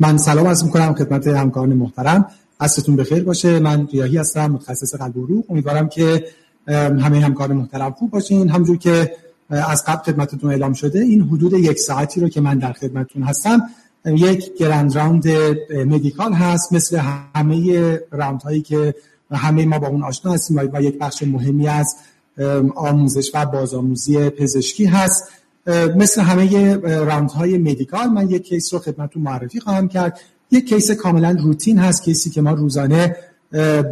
من سلام عرض می‌کنم خدمت همکاران محترم. عصرتون بخیر باشه. من ریاهی هستم متخصص قلب و روح. امیدوارم که همه همکار محترم خوب باشین. همونجور که از قبل خدمتتون اعلام شده این حدود یک ساعتی رو که من در خدمتتون هستم یک گرند راوند مدیکال هست. مثل همه راوند هایی که همه ما با اون آشنا هستیم و یک بخش مهمی از آموزش و بازآموزی پزشکی هست. مثل همه round های medical من یک case رو خدمتتون معرفی خواهم کرد. یک case کاملا روتین هست case ی که ما روزانه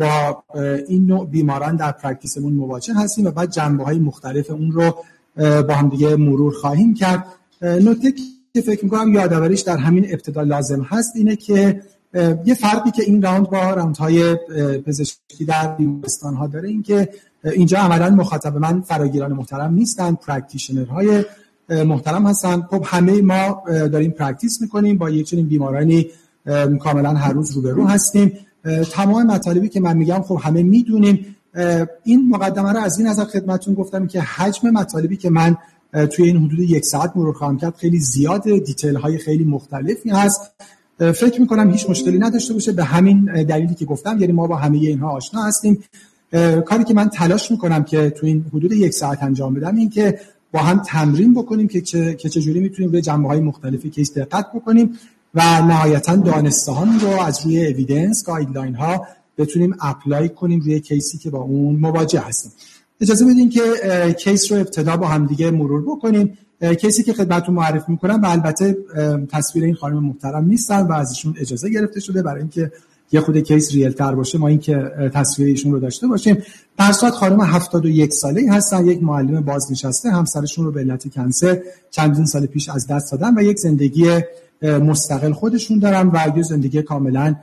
با این نوع بیماران در practice مون مواجه هستیم و بعد جنبه های مختلف اون رو با هم دیگه مرور خواهیم کرد. نکته که فکر می‌کنم یادآوریش در همین ابتدا لازم هست اینه که یه فرقی که این round با round های پزشکی در بیمارستان ها داره این که اینجا عملا مخاطب من فراگیران محترم نیستن practitioner های محترم هستن. خب همه ما داریم practice می‌کنیم با یک چنین بیمارانی کاملا هر روز روبرو هستیم. تمام مطالبی که من میگم خب همه می‌دونیم. این مقدمه رو از این نظر خدمتتون گفتم که حجم مطالبی که من توی این حدود یک ساعت مرور خواهم کرد خیلی زیاد. detail های خیلی مختلفی هست. فکر می‌کنم هیچ مشکلی نداشته باشه. به همین دلیلی که گفتم یعنی ما با همه اینها آشنا هستیم. کاری که من تلاش می‌کنم که تو این حدود یک ساعت انجام بدم این که با هم تمرین بکنیم که چه که چجوری می‌تونیم به جنبه های مختلفی case دقت بکنیم و نهایتا دانسته‌هامون رو از روی evidence guideline ها بتونیم apply کنیم روی case ی که با اون مواجه هستیم. اجازه بدین که case رو ابتدا با هم دیگه مرور بکنیم. case ی که خدمتتون معرفی می‌کنم و البته تصویر این خانم محترم نیستن و ازشون اجازه گرفته شده برای اینکه یه خود case real تر باشه ما اینکه تصویر ایشون رو داشته باشیم. در صورت خانم 71 ساله هستن. یک معلم بازنشسته همسرشون رو به علت cancer چندین سال پیش از دست دادن و یک زندگی مستقل خودشون دارن و یه زندگی کاملا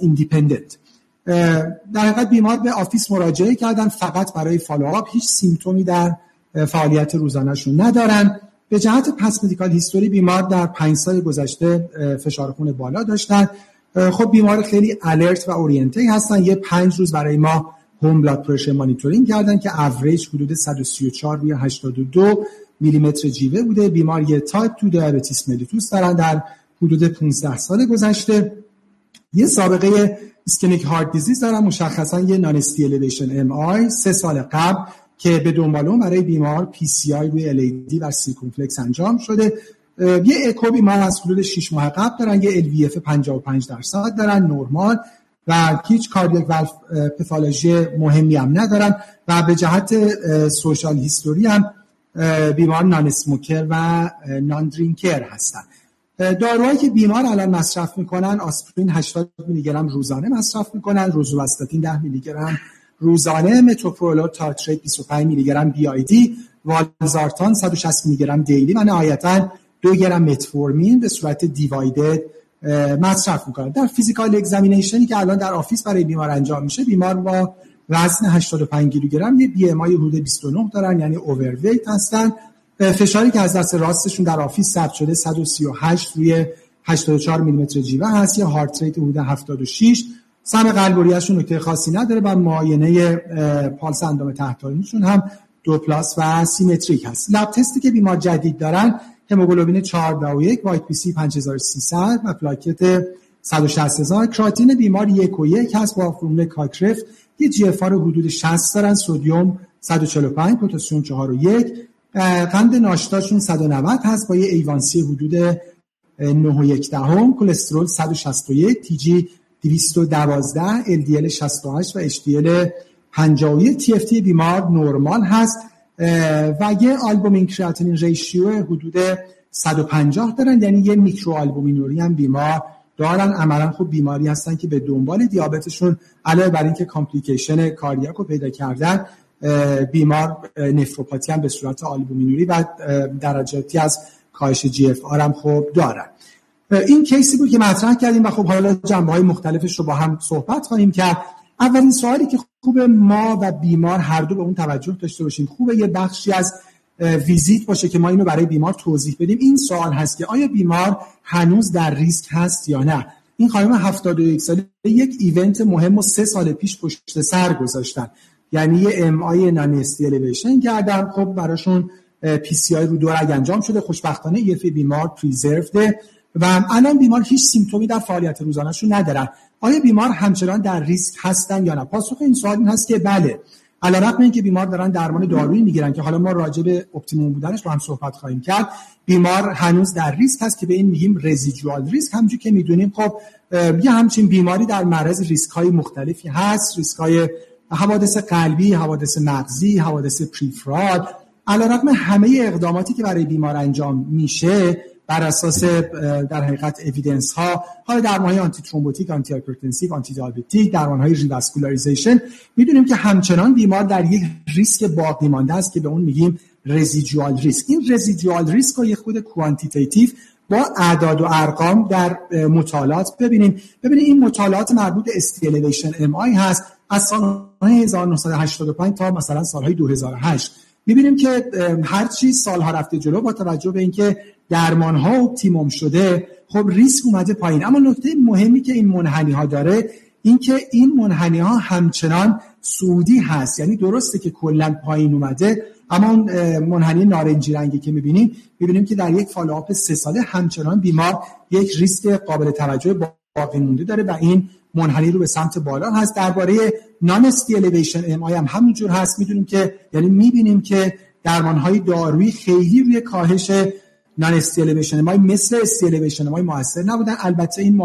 independent. در حقیقت بیمار به office مراجعه کردن. فقط برای follow-up هیچ symptom ی در فعالیت روزانه‌شون ندارن. به جهت past medical history بیمار در پنج سال گذشته فشار خون بالا داشتن. خب بیمار خیلی alert و oriented هستن. یه پنج روز برای ما home blood pressure monitoring کردن که اوریج حدود 134 روی 82 میلیمتر جیوه بوده. بیمار یه تایپ 2 diabetes mellitus دارن در حدود 15 سال گذشته. یه سابقه ischemic heart disease دارن مشخصا یه non-ST elevation MI سه سال قبل که به دنبال اون برای بیمار PCI روی LAD و circumflex انجام شده. یه اکو بیمار از حدود 6 ماه قبل دارن یه EF 55 درصد دارن نرمال و هیچ cardiac valve pathology مهمی هم ندارن. و به جهت social history هم بیمار non-smoker و non-drinker هستن داروهایی که بیمار الان مصرف می‌کنن آسپرین 80 میلی گرم روزانه مصرف می‌کنن رزوواستاتین 10 میلی گرم روزانه metoprolol tartrate 25 میلی گرم BID والزارتان 160 میلی گرم daily. و نهایتا دو گرم متفورمین به صورت دیوایدد مصرف می‌کنن در physical examination ی که الان در office برای بیمار انجام میشه بیمار با وزن 85 کیلوگرم یه BMI حدود 29 دارن یعنی overweight هستن. فشاری که از دست راستشون در office ثبت شده 138 روی 84 میلیمتر جیوه هست. یه heart rate حدود 76 سمع قلب و ریه‌شون نکته خاصی نداره و معاینه پالس اندام تحتانیشون هم دو plus و symmetric هست. lab test ی که بیمار جدید دارن هموگلوبین 4 WBC 5300 و پلاکت 160000 کراتینین بیمار یک و یک هست با فرمول Cockcroft یه GFR حدود 60 دارن سدیم 145 پتاسیم 4 و 1 قند ناشتاشون 190 هست با یه A1C حدود 9 و 1 دهم کلسترول 161 TG 212 LDL 68 و HDL 51 TFT بیمار نرمال هست. و یه albumin creatinine ratio حدود 150 دارن یعنی یه میکرو آلبومینوری هم بیمار دارن. عملا خوب بیماری هستن که به دنبال دیابتشون علاوه بر اینکه complication cardiac رو پیدا کردن بیمار نفروپاتی هم به صورت آلبومینوری و درجاتی از کاهش GFR هم خوب دارن. این case ی بود که مطرح کردیم و خب حالا جنبه های مختلفش رو با هم صحبت کنیم که اولین سوالی که خوب ما و بیمار هر دو به اون توجه داشته باشیم خوبه یه بخشی از ویزیت باشه که ما اینو برای بیمار توضیح بدیم. این سوال هست که آیا بیمار هنوز در ریسک هست یا نه؟ این خانم 71 ساله یک event مهم و سه سال پیش پشت سر گذاشتن. یعنی یه MI elevation کردن. خب براشون PCI رو دور انجام شده خوشبختانه EF بیمار preserved ه و الان بیمار هیچ symptom ی در فعالیت روزانهشون ندارن. آیا بیمار همچنان در ریسک هستن یا نه؟ پاسخ این سوال این هست که بله. علیرغم اینکه بیمار دارن درمان دارویی می‌گیرن که حالا ما راجع به optimum بودنش رو هم صحبت خواهیم کرد بیمار هنوز در ریسک هست که به این میگیم residual risk. همونجوری که می‌دونیم خب یه همچین بیماری در معرض ریسک های مختلفی هست ریسک های حوادث قلبی حوادث مغزی حوادث peripheral. علیرغم همه اقداماتی که برای بیمار انجام میشه بر اساس در حقیقت evidence ها. حالا درمان های antithrombotic antihypertensive antidiabetic درمان های revascularization می‌دونیم که همچنان بیمار در یک ریسک باقی مانده است که به اون میگیم residual risk این residual risk رو یک خرده quantitative با اعداد و ارقام در مطالعات ببینیم. ببینیم این مطالعات مربوط به ST elevation MI هست. از سال 1985 تا مثلا سالهای 2008 می‌بینیم که هر چیز سالها رفته جلو با توجه به اینکه درمان ها optimum شده خب ریسک اومده پایین. اما نکته مهمی که این منحنی ها داره اینکه این منحنی ها همچنان صعودی هست. یعنی درسته که کلا پایین اومده اما اون منحنی نارنجی رنگی که می‌بینیم می‌بینیم که در یک follow up سه ساله همچنان بیمار یک ریسک قابل توجه باقی مونده داره و این منحنی رو به سمت بالا هست. درباره non ST elevation MI هم همونجور هست. می‌دونیم که یعنی می‌بینیم که درمان های دارویی خیلی روی کاهش non ST elevation MI مثل ST elevation MI موثر نبودن. البته این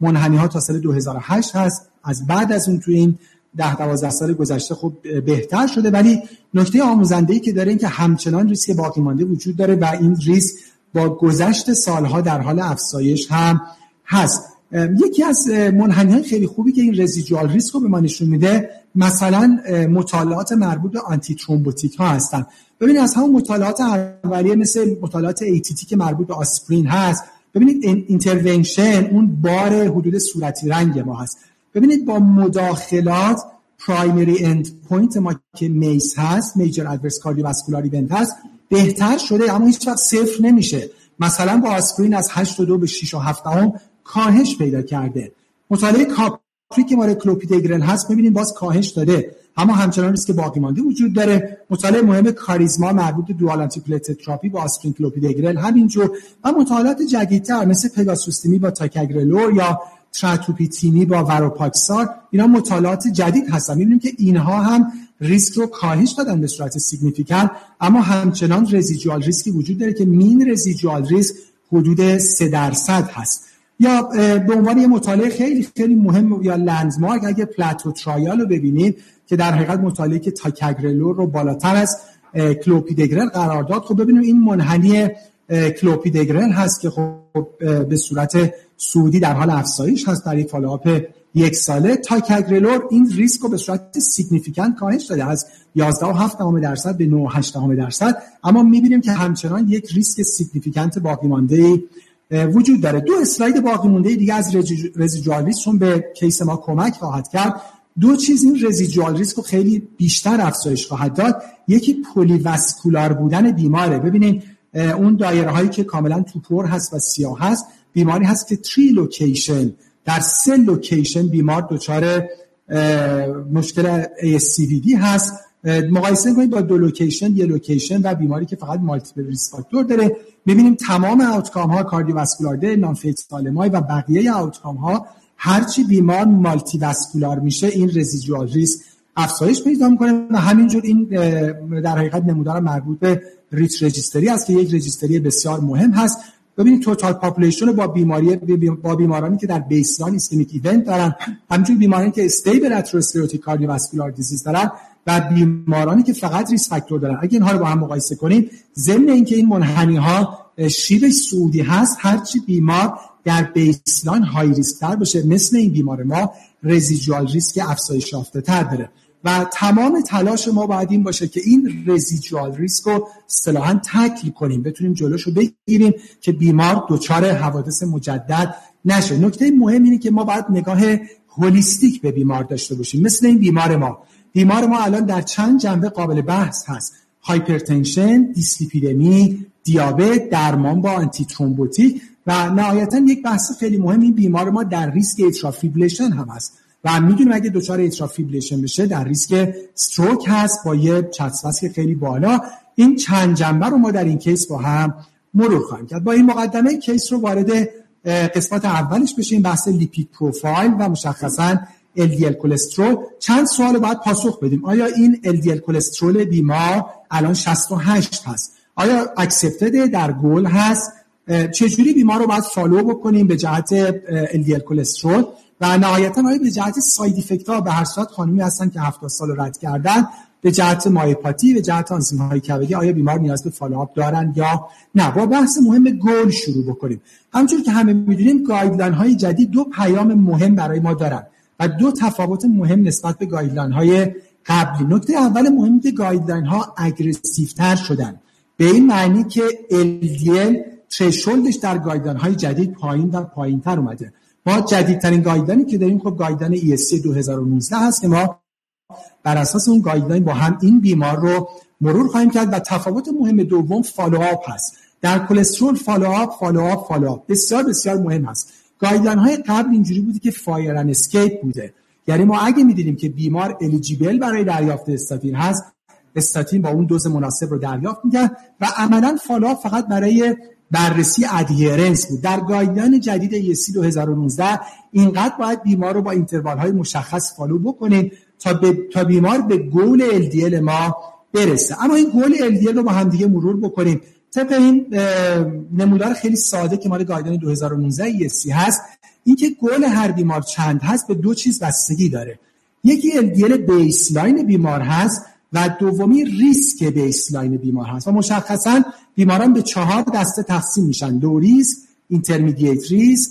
منحنی ها تا سال 2008 هست. از بعد از اون تو این ده دوازده سال گذشته خب بهتر شده. ولی نکته آموزنده ای که داره این که همچنان ریسک باقی مانده وجود داره و این ریسک با گذشت سالها در حال افزایش هم هست. یکی از منحنی خیلی خوبی که این residual risk رو به ما نشون میده مثلا مطالعات مربوط به antithrombotic ها هستن. ببینید از همون مطالعات اولیه مثل مطالعات ATT که مربوط به آسپرین هست ببینید intervention اون بار حدود صورتی رنگ ما هست. ببینید با مداخلات primary end point ما که MACE هست major adverse cardiovascular event هست بهتر شده اما هیچ وقت صفر نمیشه. مثلا با آسپرین از 8 و 2 به 6 و 7 هم کاهش پیدا کرده. مطالعه CAPRIE که ماره کلوپیدگرل هست ببینید باز کاهش داده. اما همچنان ریسک باقی مانده وجود داره. مطالعه مهم CHARISMA مربوط به dual antiplatelet therapy با آسپرین کلوپیدگرل همینجور. و مطالعات جدیدتر مثل PEGASUS-TIMI با ticagrelor یا TRA 2P-TIMI با vorapaxar اینا مطالعات جدید هستن. می‌بینیم که اینها هم ریسک رو کاهش دادن به صورت significant اما همچنان residual risk ی وجود داره که mean residual risk حدود 3 درصد هست. یا به عنوان یه مطالعه خیلی خیلی مهم یا landmark اگه PLATO trial رو ببینید که در حقیقت مطالعه که ticagrelor رو بالاتر از کلوپیدگرل قرار داد خب ببینیم این منحنی کلوپیدگرل هست که خب به صورت صعودی در حال افزایش هست در یک follow up یک ساله. ticagrelor این ریسک رو به صورت significant کاهش داده از 11.7 درصد به 9.8 درصد. اما می‌بینیم که همچنان یک ریسک significant باقی مانده وجود داره. دو اسلاید باقی مونده دیگه از residual risk به case ما کمک خواهد کرد. دو چیز این residual risk رو خیلی بیشتر افزایش خواهد داد. یکی polyvascular بودن بیماره. ببینید اون دایره هایی که کاملا توپر هست و سیاه هست بیماری هست که three location در سه location بیمار دچار مشکل ASCVD هست. مقایسه کنید با دو location یه location و بیماری که فقط multiple risk factor داره. ببینیم تمام outcome ها cardiovascular death non MI و بقیه outcome ها هرچی بیمار multivascular میشه این residual risk افزایش پیدا می‌کنه و همینجور این در حقیقت نمودار مربوط به REACH registry است که یک registry بسیار مهم هست. ببینید total population با بیماری با بیمارانی که در baseline ischemic event دارن همینجور بیمارانی که stable atherosclerotic cardiovascular disease دارن و بیمارانی که فقط risk factor دارن. اگه اینها رو با هم مقایسه کنید ضمن اینکه این منحنی ها شیب صعودی هست هرچی بیمار در baseline high risk تر باشه مثل این بیمار ما residual risk افزایش یافته تر داره. و تمام تلاش ما باید این باشه که این residual risk رو اصطلاحا tackle کنیم. بتونیم جلوش رو بگیریم که بیمار دچار حوادث مجدد نشه. نکته مهم اینه که ما باید نگاه holistic به بیمار داشته باشیم. مثل این بیمار ما. بیمار ما الان در چند جنبه قابل بحث هست. hypertension dyslipidemia دیابت درمان با antithrombotic و نهایتا یک بحث خیلی مهم. این بیمار ما در ریسک atrial fibrillation هم هست. و می‌دونیم اگه دچار atrial fibrillation بشه در risk stroke هست با یه CHA2DS2-VASc خیلی بالا. این چند جنبه رو ما در این case با هم مرور خواهیم کرد. با این مقدمه case رو وارد قسمت اولش بشیم بحث lipid profile و مشخصا LDL کلسترول چند سوال باید پاسخ بدیم. آیا این LDL کلسترول بیمار الان 68 هست؟ آیا accepted در گل هست؟ چجوری بیمار رو باید follow بکنیم به جهت LDL کلسترول و نهایتا آیا به جهت side effect ها به هر صورت خانمی هستن که 70 سال رد کردن به جهت myopathy به جهت آنزیم های کبدی آیا بیمار نیاز به follow-up دارن یا نه؟ با بحث مهم گل شروع بکنیم. همونطور که همه می‌دونیم guideline های جدید دو پیام مهم برای ما دارن و دو تفاوت مهم نسبت به guideline های قبلی. نکته اول مهمی که guideline ها aggressive تر شدن. به این معنی که LDL threshold ش در guideline های جدید پایین و پایین تر اومده. ما جدیدترین guideline ی که داریم خب guideline ESC 2019 هست که ما بر اساس اون guideline با هم این بیمار رو مرور خواهیم کرد و تفاوت مهم دوم follow-up هست. در کلسترول follow-up follow-up follow-up. بسیار بسیار مهم هست. guideline های قبل اینجوری بودی که fire and escape بوده. یعنی ما اگه می‌دیدیم که بیمار eligible برای دریافت استاتین هست استاتین با اون دوز مناسب رو دریافت می‌کرد و عملا follow-up فقط برای بررسی adherence بود. در guideline جدید ESC 2019 اینقدر باید بیمار رو با interval های مشخص follow بکنیم تا, بیمار به goal LDL ما برسه. اما این goal LDL رو با هم دیگه مرور بکنیم. طبق این نمودار خیلی ساده که مال guideline 2019 ESC هست اینکه گول هر بیمار چند هست به دو چیز بستگی داره. یکی LDL baseline بیمار هست و دومی risk baseline بیمار هست. و مشخصا بیماران به چهار دسته تقسیم میشن. low risk intermediate risk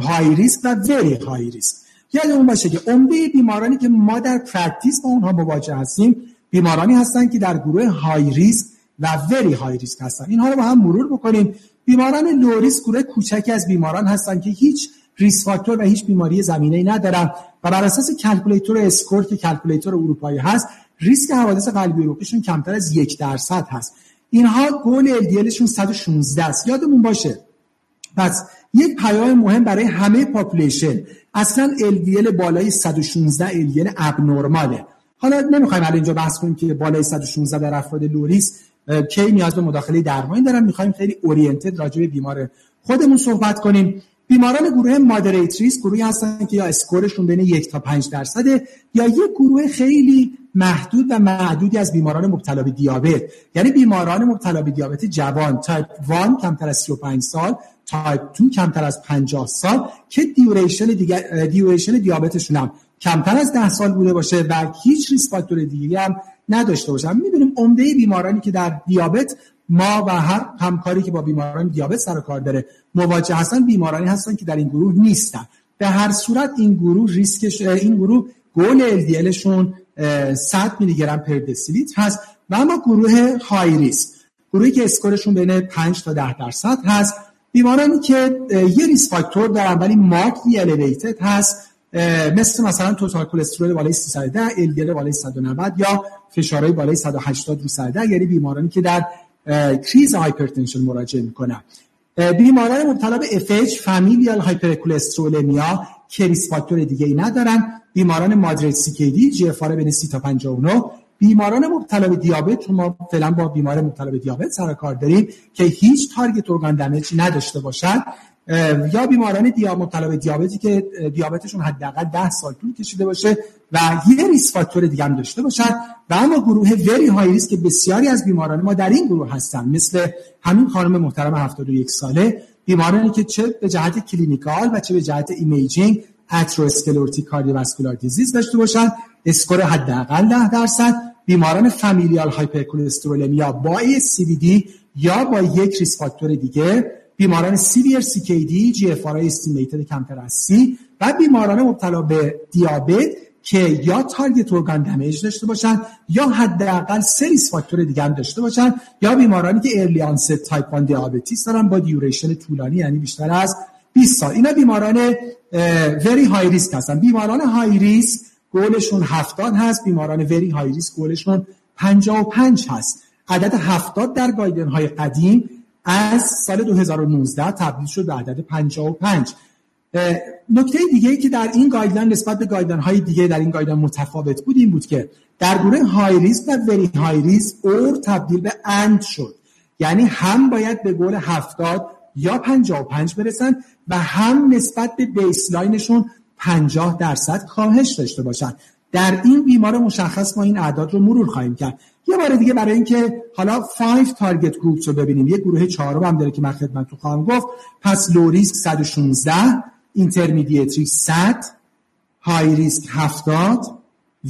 high risk و very high risk یادمون باشه که عمده بیمارانی که ما در practice با اونها مواجه هستیم بیمارانی هستن که در گروه high risk و very high risk هستن. اینها رو با هم مرور بکنیم. بیماران low risk گروه کوچکی از بیماران هستن که هیچ risk factor و هیچ بیماری زمینه ای ندارن و بر اساس calculator SCORE که calculator اروپایی هست ریسک حوادث قلبی عروقیشون کمتر از یک درصد هست. اینها goal LDL شون 116 است. یادمون باشه. پس یک پیام مهم برای همه population اصلا LDL بالای 116 LDL abnormal ه حالا نمی‌خوایم الان اینجا بحث کنیم که بالای 116 در افراد low risk کی نیاز به مداخله درمانی دارن. می‌خوایم خیلی oriented راجع به بیمار خودمون صحبت کنیم. بیماران گروه moderate risk گروهی هستن که یا SCORE شون بین یک تا پنج درصده یا یک گروه خیلی محدود و معدودی از بیماران مبتلا به دیابت. یعنی بیماران مبتلا به دیابت جوان تایپ 1 کمتر از 35 سال تایپ 2 کمتر از 50 سال که duration دیگه duration دیابتشون هم کمتر از 10 سال بوده باشه و هیچ risk factor دیگه هم نداشته باشن. می‌بینیم عمده بیمارانی که در دیابت ما و هر همکاری که با بیماران دیابت سر کار داره مواجه هستن بیمارانی هستن که در این گروه نیستن. به هر صورت این گروه ریسکش این گروه goal LDL شون 100 میلی گرم پر دسیلیتر هست و اما گروه high risk گروهی که SCORE شون بین 5 تا 10 درصد هست. بیمارانی که یه risk factor دارن ولی markedly elevated هست. مثل مثلا total cholesterol بالای 310 LDL بالای 190 یا فشارهای بالای 180 روی 110 یعنی بیمارانی که در crisis hypertension مراجعه می‌کنن. بیماران مبتلا به FH familial hypercholesterolemia که risk factor دیگه ای ندارن. بیماران moderate CKD GFR بین 30 تا 59 بیماران مبتلا به دیابت ما فعلا با بیمار مبتلا به دیابت سر کار داریم که هیچ target organ damage نداشته باشن. یا بیماران دیا مبتلا به دیابتی که دیابتشون حداقل 10 سال طول کشیده باشه و یه ریس فاکتور دیگه هم داشته باشن. و اما گروه very high risk که بسیاری از بیماران ما در این گروه هستن مثل همین خانم محترم 71 ساله بیمارانی که چه به جهت clinical و چه به جهت imaging atherosclerotic cardiovascular disease داشته باشن SCORE حداقل 10 درصد. بیماران familial hypercholesterolemia با دی یا با یک ریس فاکتور دیگه بیماران severe FR estimated کمتر از سی و بیماران مبتلا به دیابت که یا target organ damage داشته باشن یا حداقل سه risk factor دیگه هم داشته باشن یا بیمارانی که early onset type 1 diabetes دارن با duration طولانی یعنی بیشتر از 20 سال. اینا بیماران very high risk هستن. بیماران high risk goal شون 70 هست بیماران very high risk goal شون 55 هست. عدد 70 در guideline های قدیم از سال 2019 تبدیل شد به عدد 55 نکته دیگه ای که در این guideline نسبت به guideline های دیگه در این guideline متفاوت بود این بود که در گروه high risk و very high risk or تبدیل به and شد. یعنی هم باید به گل 70 یا 55 برسن و هم نسبت به baseline شون 50 درصد کاهش داشته باشن در این بیمار مشخص ما این اعداد رو مرور خواهیم کرد. یه بار دیگه برای اینکه حالا 5 target groups رو ببینیم. یه گروه چهارم هم داره که من خدمتتون خواهم گفت. پس low risk 116 intermediate risk 100 high risk 70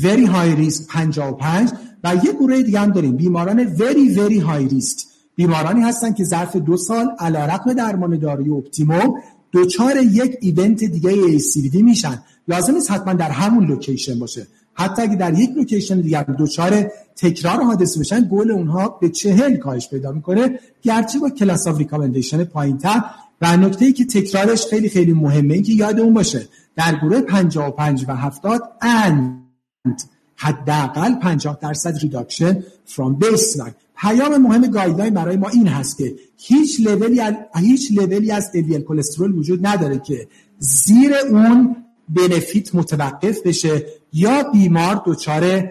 very high risk 55 و یه گروه دیگه هم داریم. بیماران very very high risk بیمارانی هستن که ظرف دو سال علیرغم درمان دارویی optimum دوچار یک event دیگه ASCVD میشن. لازم نیست حتما در همون location باشه. حتی اگه در یک location دیگر دوچار تکرار حادثه بشن گل اونها به چهل کاهش پیدا می‌کنه. گرچه با class of recommendation پایینتر و نکته ای که تکرارش خیلی خیلی مهمه این که یادمون باشه در گروه 55 و 70 and حداقل 50 درصد reduction from baseline پیام مهم guideline برای ما این هست که هیچ لولی از هیچ لولی از LDL cholesterol وجود نداره که زیر اون بنفیت متوقف بشه یا بیمار دچار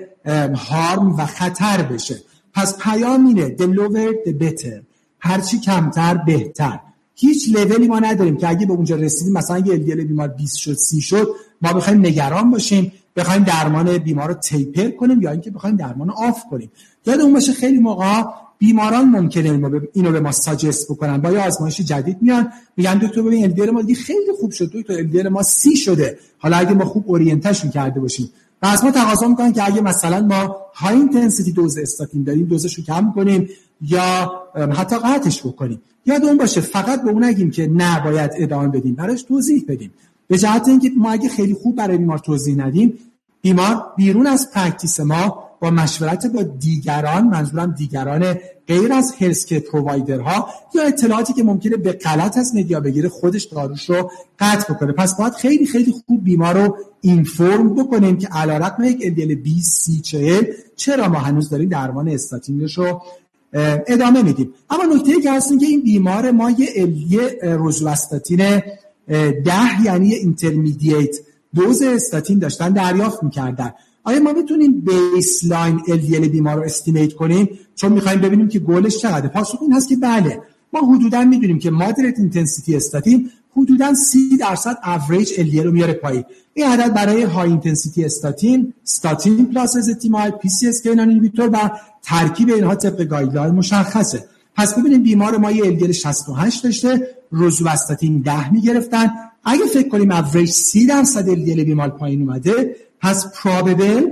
هارم و خطر بشه. پس پیام اینه the lower the better. هرچی کمتر بهتر. هیچ لولی ما نداریم که اگه به اونجا رسیدیم مثلا اگه LDL بیمار 20 شد 30 شد ما بخوایم نگران باشیم. بخوایم درمان بیمار رو تیپر کنیم یا اینکه بخوایم درمان آف کنیم. یاد اون باشه خیلی موقع بیماران ممکنه اینو به ما ساجست بکنن. با یه آزمایش جدید میان میگن دکتر ببین LDL ما دیگه خیلی خوب شد. دکتر LDL ما سی شده. حالا اگه ما خوب orient شون کرده باشیم. و از ما تقاضا می‌کنن که اگه مثلا ما high intensity dose statin داریم دوزش رو کم کنیم یا حتی قطعش بکنیم. یادمون باشه فقط به اون نگیم که نه باید ادامه بدیم. براش توضیح بدیم. به جهت اینکه ما اگه خیلی خوب برای بیمار توضیح ندیم بیمار بیرون از practice ما با مشورت با دیگران منظورم دیگران غیر از هلسکر پرووایدرها یا اطلاعاتی که ممکنه به غلط از مدیا بگیره خودش داروش رو قطع بکنه. پس باید خیلی خیلی خوب بیمار رو اینفورم بکنیم که علیرغم یک LDL 20 30 40 چرا ما هنوز داریم درمان استاتینش رو ادامه میدیم. اما نکته که هست که این بیمار ما یه الیه روزوستاتین ده یعنی اینترمیدییت دوز استاتین داشتن دریافت می‌کردن. آیا ما می‌تونیم baseline LDL بیمار رو estimate کنیم؟ چون می‌خوایم ببینیم که گلش چقدر پاسخ این هست که بله. ما حدودا می‌دونیم که moderate intensity statin حدودا 30 درصد اوریج LDL رو میاره پایین. این عدد برای high intensity statin statin plus ezetimibe PCS و ترکیب اینها طبق guideline مشخصه. پس ببینیم بیمار ما یه LDL 68 داشته روزوستاتین 10 می‌گرفتن. اگه فکر کنیم اوریج 30 درصد LDL بیمار پایین اومده پس probable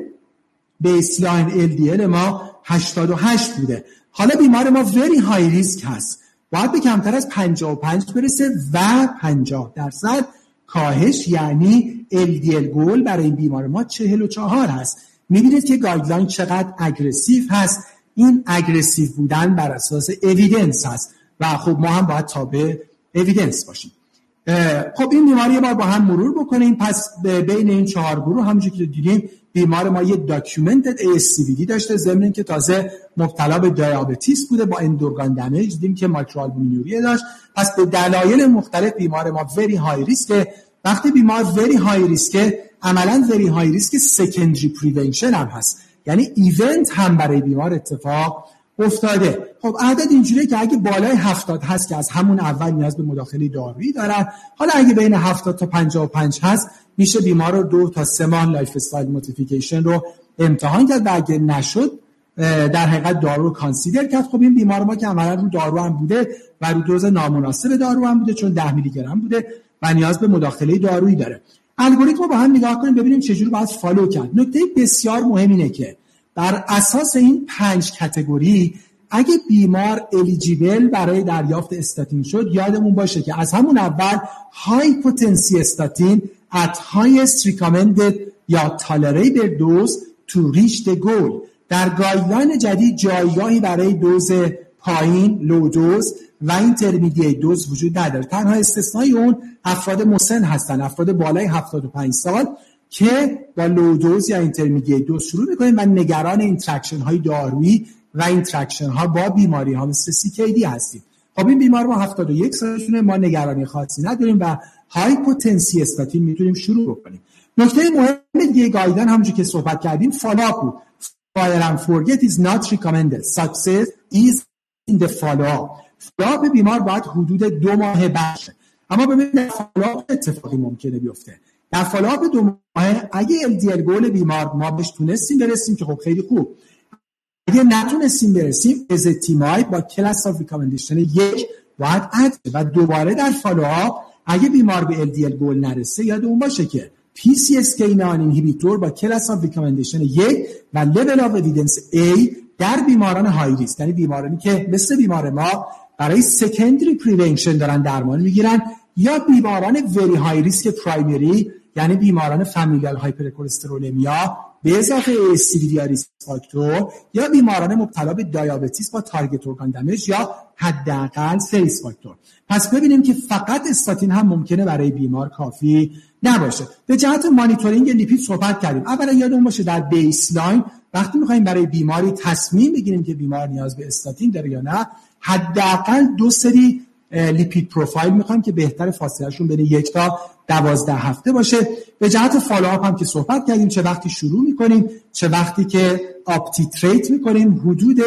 baseline LDL ما 88 بوده. حالا بیمار ما very high risk هست. باید به کمتر از 55 برسه و 50 درصد. کاهش یعنی LDL goal برای این بیمار ما 44 هست. می‌بینید که guideline چقدر aggressive هست. این aggressive بودن بر اساس evidence هست. و خب ما هم باید تابع evidence باشیم. خب این بیماری ما با هم مرور بکنیم. پس بین این چهار گروه همونجوری که دیدیم بیمار ما یه documented ASCVD داشته. ضمن که تازه مبتلا به diabetes بوده با end organ damage دیدیم که microalbuminuria داشت. پس به دلایل مختلف بیمار ما very high risk وقتی بیمار very high risk عملا very high risk secondary prevention هم هست. یعنی event هم برای بیمار اتفاق افتاده. خب عدد اینجوریه که اگه بالای 70 هست که از همون اول نیاز به مداخله دارویی دارن حالا اگه بین 70 تا 55 هست میشه بیمار رو دو تا سه ماه lifestyle modification رو امتحان کرد و اگه نشد در حقیقت دارو رو consider کرد. خب این بیمار ما که عملا رو دارو هم بوده و رو دوز نامناسب دارو هم بوده چون 10 میلی گرم بوده و نیاز به مداخله دارویی داره. الگوریتم رو با هم نگاه کنیم ببینیم چجوری باید follow کرد. نکته بسیار مهم اینه که بر اساس این پنج category اگه بیمار eligible برای دریافت استاتین شد یادمون باشه که از همون اول high potency statin at highest recommended یا tolerable dose to reach the goal. در guideline جدید جایگاهی برای دوز پایین low dose و intermediate dose وجود نداره. تنها استثنای اون افراد مسن هستن افراد بالای 75 سال که با low dose یا intermediate dose شروع می‌کنیم و نگران interaction های دارویی و interaction ها با بیماری ها مثل CKD هستیم. خب این بیمار ما 71 سالشونه ما نگرانی خاصی نداریم و high potency statin می‌تونیم شروع بکنیم. نکته مهم دیگه guideline همونجور که صحبت کردیم follow بود. Fire and forget is not recommended. Success is این follow بیمار باید حدود دو ماه بعد اما ببینید در follow اتفاقی ممکنه بیفته. در follow دو ماه اگه LDL goal بیمار ما بهش تونستیم برسیم که خب خیلی خوب. اگه نتونستیم برسیم ezetimibe با class of recommendation یک باید add و دوباره در follow اگه بیمار به LDL goal نرسه یادمون باشه که PCSK9 inhibitor با class of recommendation یک و level of evidence A در بیماران high risk یعنی بیمارانی که مثل بیمار ما برای secondary prevention دارن درمان می‌گیرن یا بیماران very high risk primary یعنی بیماران familial hypercholesterolemia به اضافه یا risk factor یا بیماران مبتلا به diabetes با target organ damage یا حداقل سه risk factor پس ببینیم که فقط استاتین هم ممکنه برای بیمار کافی نباشه. به جهت monitoring lipid صحبت کردیم. اولا یادمون باشه در baseline وقتی می‌خوایم برای بیماری تصمیم بگیریم که بیمار نیاز به استاتین داره یا نه حداقل دو سری lipid profile می‌خوایم که بهتر فاصله‌شون بین یک تا دوازده هفته باشه. به جهت follow-up هم که صحبت کردیم چه وقتی شروع می‌کنیم چه وقتی که up-titrate می‌کنیم حدود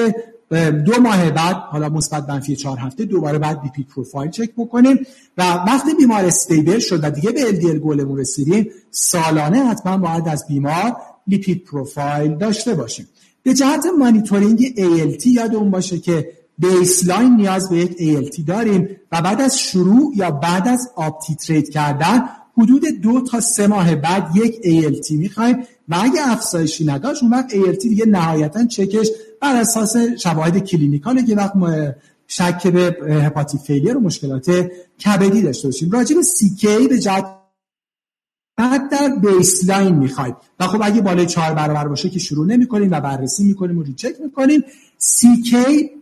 دو ماه بعد حالا مثبت منفی چهار هفته دوباره بعد lipid profile چک بکنیم و وقتی بیمار stable شد و دیگه به LDL goal مون رسیدیم سالانه حتما باید از بیمار lipid profile داشته باشیم. به جهت monitoring ALT یادمون باشه که baseline نیاز به یک ALT داریم و بعد از شروع یا بعد از up-titrate کردن حدود دو تا سه ماه بعد یک ALT می‌خوایم و اگه افزایشی نداشت اون وقت ALT دیگه نهایتا چکش بر اساس شواهد clinical ه که وقت شک به hepatic failure و مشکلات کبدی داشته باشیم. راجع به CK به جهت بعد در baseline می‌خوایم و خب اگه بالای چهار برابر باشه که شروع نمی کنیم و بررسی می‌کنیم و recheck می‌کنیم CK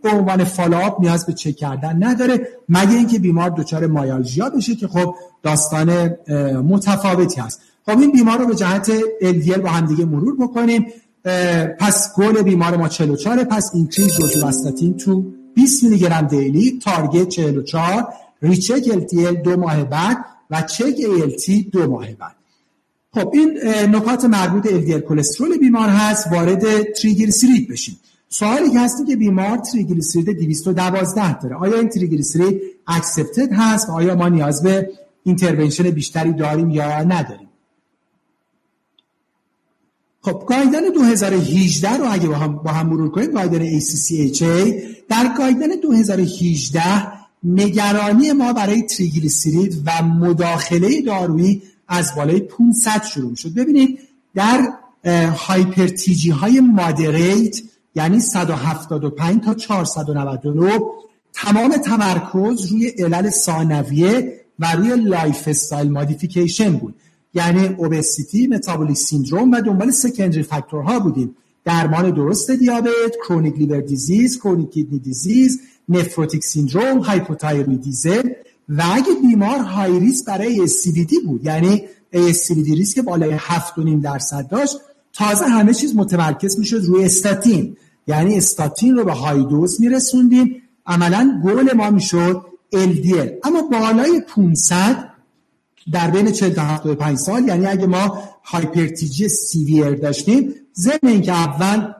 به عنوان follow-up نیاز به چک کردن نداره مگه اینکه بیمار دچار myalgia بشه که خب داستان متفاوتی هست. خب این بیمار رو به جهت LDL با هم دیگه مرور بکنیم. پس گل بیمار ما 44 پس increase dose statin to 20 میلی گرم daily target 44 recheck LDL دو ماه بعد و چک ALT دو ماه بعد. خب این نکات مربوط LDL کلسترول بیمار هست وارد تریگلیسیرید بشیم. سوالی که هستی که بیمار تریگلیسیرید 212 داره. آیا این تریگلیسیرید accepted هست؟ آیا ما نیاز به intervention بیشتری داریم یا نداریم؟ خب guideline 2018 رو اگه با هم, با هم مرور کنیم guideline ACC/AHA در guideline 2018 نگرانی ما برای تریگلیسیرید و مداخله دارویی از بالای 500 شروع شد ببینید در hyper TG های moderate یعنی 175 تا 499 تمام تمرکز روی علل ثانویه و روی lifestyle modification بود. یعنی obesity metabolic syndrome و دنبال secondary factor ها بودیم. درمان درست دیابت chronic liver disease chronic kidney disease nephrotic syndrome hypothyroidism و اگه بیمار high risk برای ASCVD بود یعنی ASCVD risk بالای 7.5 درصد داشت تازه همه چیز متمرکز می‌شد روی استاتین. یعنی استاتین رو به high dose میرسوندیم. عملا گل ما می‌شد LDL اما بالای 500 در بین 40 تا 75 سال یعنی اگه ما hyper TG severe داشتیم ضمن اینکه اول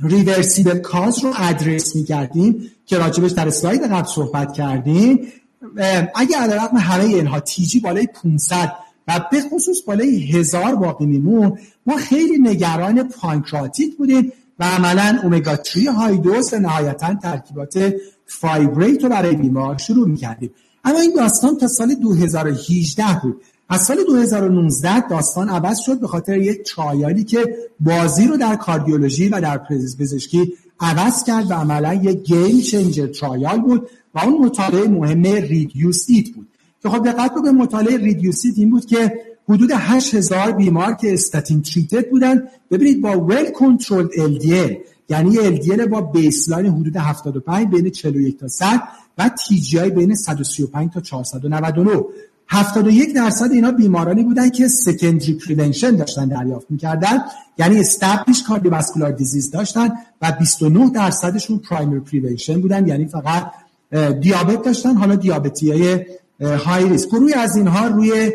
reversible cause رو ادرس می‌کردیم که راجبش در اسلاید قبل صحبت کردیم اگه علیرغم همه اینها TG بالای 500 و به خصوص بالای هزار باقی می‌موند ما خیلی نگران پانکراتیت بودیم و عملا اومگا 3 high dose و نهایتا ترکیبات fibrate رو برای بیمار شروع می‌کردیم. اما این داستان تا سال 2018 بود. از سال 2019 داستان عوض شد به خاطر یک trial ی که بازی رو در کاردیولوژی و در پزشکی عوض کرد و عملا یک game changer trial بود و اون مطالعه مهم REDUCE-IT بود. که خب دقت به مطالعه REDUCE-IT این بود که حدود 8000 بیمار که statin treated بودن ببینید با well control LDL یعنی LDL با baseline حدود 75 بین 41 تا 100 و TG بین 135 تا 499 71 درصد اینا بیمارانی بودن که secondary prevention داشتن دریافت می‌کردن. یعنی established cardiovascular disease داشتن و 29 درصدشون primary prevention بودن. یعنی فقط دیابت داشتن حالا دیابتی های high risk گروه از اینها روی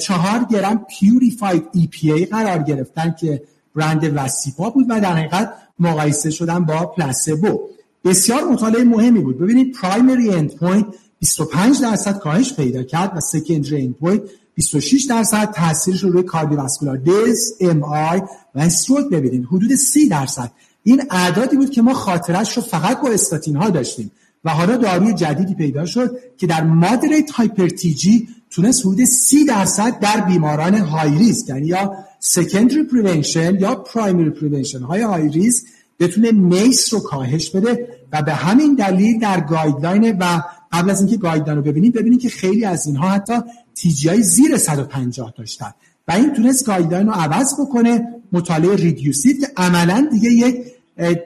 چهار گرم purified EPA قرار گرفتن که برند Vascepa بود و در حقیقت مقایسه شدن با پلاسبو بسیار مطالعه مهمی بود. ببینید primary end point 25 درصد کاهش پیدا کرد و secondary end point 26 درصد. تاثیرش رو روی cardiovascular death MI و stroke ببینید حدود 30 درصد. این اعدادی بود که ما خاطرش رو فقط با استاتین ها داشتیم و حالا داروی جدیدی پیدا شد که در moderate hyper TG تونست حدود 30 درصد در بیماران high risk یعنی یا secondary prevention یا primary prevention های high risk بتونه MACE رو کاهش بده و به همین دلیل در guideline و قبل از اینکه guideline رو ببینید ببینید که خیلی از اینها حتی TG های زیر 150 داشتن. و این تونست guideline رو عوض بکنه مطالعه REDUCE-IT که عملا دیگه یک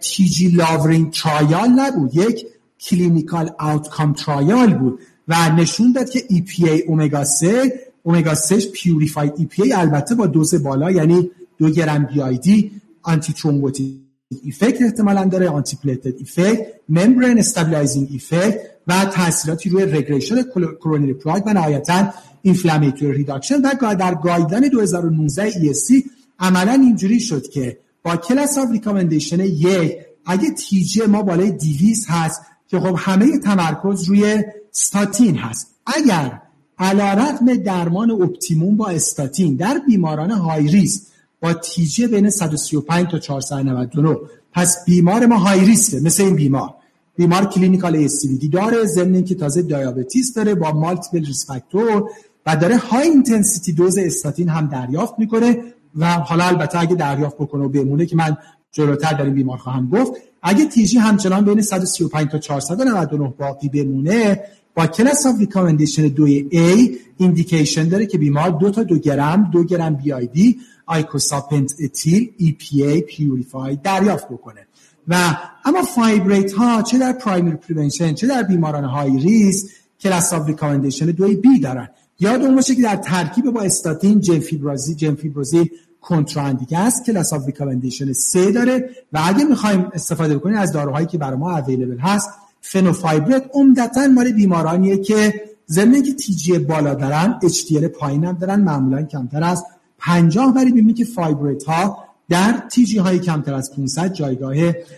TG lowering trial نبود یک clinical outcome trial بود و نشون داد که EPA اومگا 3 اومگا 3 purified EPA البته با دوز بالا یعنی دو گرم BID antithrombotic effect احتمالا داره antiplatelet effect membrane stabilizing effect و تاثیراتی روی regression coronary plaque و نهایتا inflammatory reduction و در guideline 2019 ESC عملا اینجوری شد که با class of recommendation یک اگه TG ما بالای دویست هست که خب همه تمرکز روی استاتین هست. اگر علیرغم درمان optimum با استاتین در بیماران high risk با TG بین 135 تا 499 پس بیمار ما high risk ه مثل این بیمار. بیمار clinical ASCVD داره ضمن که تازه diabetes داره با multiple risk factor و داره high intensity dose statin هم دریافت می‌کنه و حالا البته اگه دریافت بکنه و بمونه که من جلوتر در این بیمار خواهم گفت اگه TG همچنان بین 135 تا 499 باقی بمونه با class of recommendation 2 A indication داره که بیمار دو تا دو گرم دو گرم BID icosapent ethyl EPA purified دریافت بکنه. و اما fibrate ها چه در primary prevention چه در بیماران high risk class of recommendation 2 B دارن. یادمون باشه که در ترکیب با استاتین gemfibrozil gemfibrozil contraindicate است. class of recommendation 3 داره. و اگه می‌خوایم استفاده بکنیم از داروهایی که برای ما available هست fenofibrate عمدتا مال بیمارانیه که ضمن که TG بالا دارن HDL پایین هم دارن معمولا کمتر از 50 ولی ببینید که fibrate ها در TG های کمتر از 500 جایگاه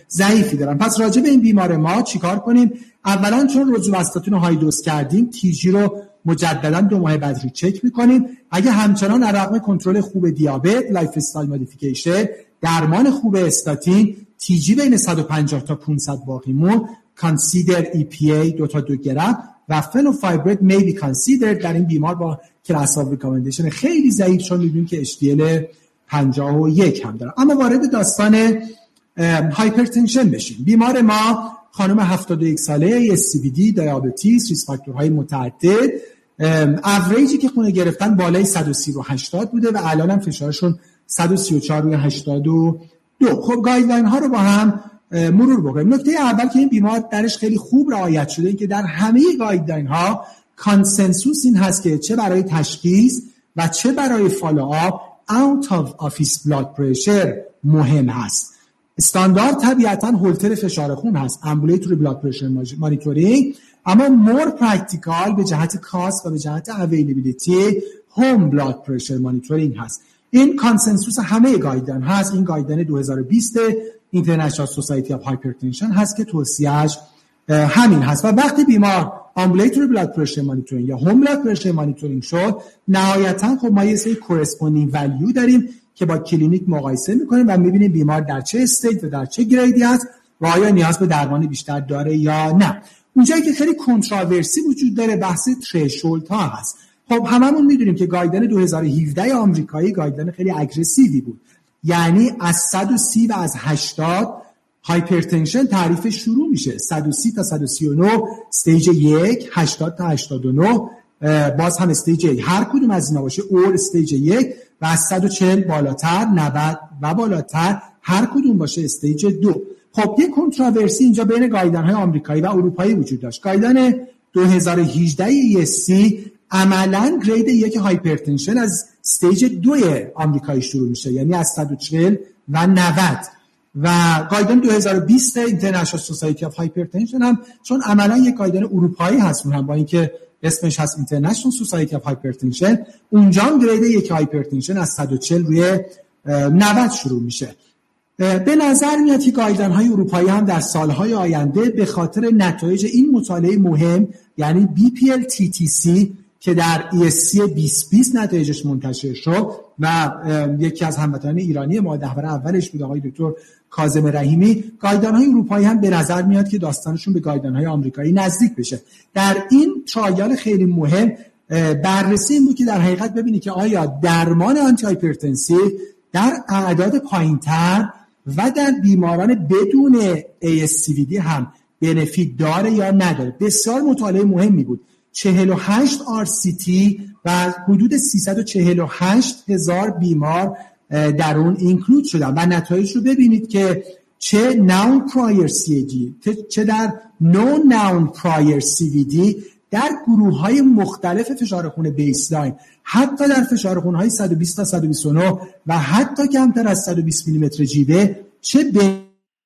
ضعیفی دارن. پس راجع به این بیمار ما چیکار کنیم؟ اولا چون rosuvastatin high dose کردیم TG رو مجددا دو ماه بعد رو چک می‌کنیم. اگه همچنان رقم کنترل خوب دیابت lifestyle modification درمان خوب استاتین TG بین 150 تا 500 باقی موند consider EPA دو تا دو گرم و fenofibrate may be considered در این بیمار با class of recommendation خیلی ضعیف چون می‌دونیم که HDL 51 هم داره. اما وارد داستان hypertension بشیم. بیمار ما خانم 71 ساله دی diabetes risk factor های متعدد. اوریجی که خونه گرفتن بالای 130 رو 80 بوده و الان هم فشارشون 134 روی 82 خب guideline ها رو با هم مرور بکنیم. نکته اول که این بیمار درش خیلی خوب رعایت شده این که در همه guideline ها consensus این هست که چه برای تشخیص و چه برای follow up out of office blood pressure مهم هست. استاندارد طبیعتا هولتر فشار خون هست ambulatory blood pressure monitoring اما more practical به جهت cost و به جهت availability home blood pressure monitoring هست. این consensus همه guideline هست. این guideline 2020 International Society of Hypertension هست که توصیهش همین هست. و وقتی بیمار ambulatory blood pressure monitoring یا home blood pressure monitoring شد. نهایتا خب ما یه سری corresponding value داریم که با کلینیک مقایسه می‌کنیم و می‌بینیم بیمار در چه stage و در چه grade ی هست و آیا نیاز به درمان بیشتر داره یا نه. اونجایی که خیلی controversy وجود داره بحث threshold ها هست. خب هممون می‌دونیم که guideline 2017 آمریکایی guideline خیلی aggressive ی بود. یعنی از 130 و از 80 hypertension تعریف شروع میشه. 130 تا 139 stage یک 80 تا 89 باز هم stage یک. هر کدوم از اینا باشه اور stage یک و از 140 بالاتر 90 و بالاتر هر کدوم باشه stage دو. خب یه controversy اینجا بین guideline های آمریکایی و اروپایی وجود داشت. guideline 2018 ESC عملا grade یک hypertension از stage دوی آمریکایی شروع میشه. یعنی از 140 و 90 و guideline 2020 International Society of Hypertension هم چون عملا یک guideline اروپایی هست هم با اینکه اسمش هست International Society of Hypertension اونجا هم grade یک hypertension از 140 روی 90 شروع میشه. به نظر میاد که guideline های اروپایی هم در سالهای آینده به خاطر نتایج این مطالعه مهم یعنی BPL TTC که در ESC 2020 نتایجش منتشر شد و یکی از هموطنان ایرانی ما author اولش بود آقای دکتر کاظم رحیمی. guideline های اروپایی هم به نظر میاد که داستانشون به guideline های آمریکایی نزدیک بشه. در این trial خیلی مهم بررسی این بود که در حقیقت ببینید که آیا درمان antihypertensive در اعداد پایینتر و در بیماران بدون ASCVD هم بنفیت داره یا نداره. بسیار مطالعه مهمی بود. 48 RCT و حدود 348 هزار بیمار در اون اینکلود شدن. و نتایج رو ببینید که چه ناون پرایر سی چه در نو ناون پرایر سی در گروه های مختلف فشار خون بیسلاین حتی در فشار خون های 120 تا 129 و حتی کمتر از 120 میلیمتر جیوه چه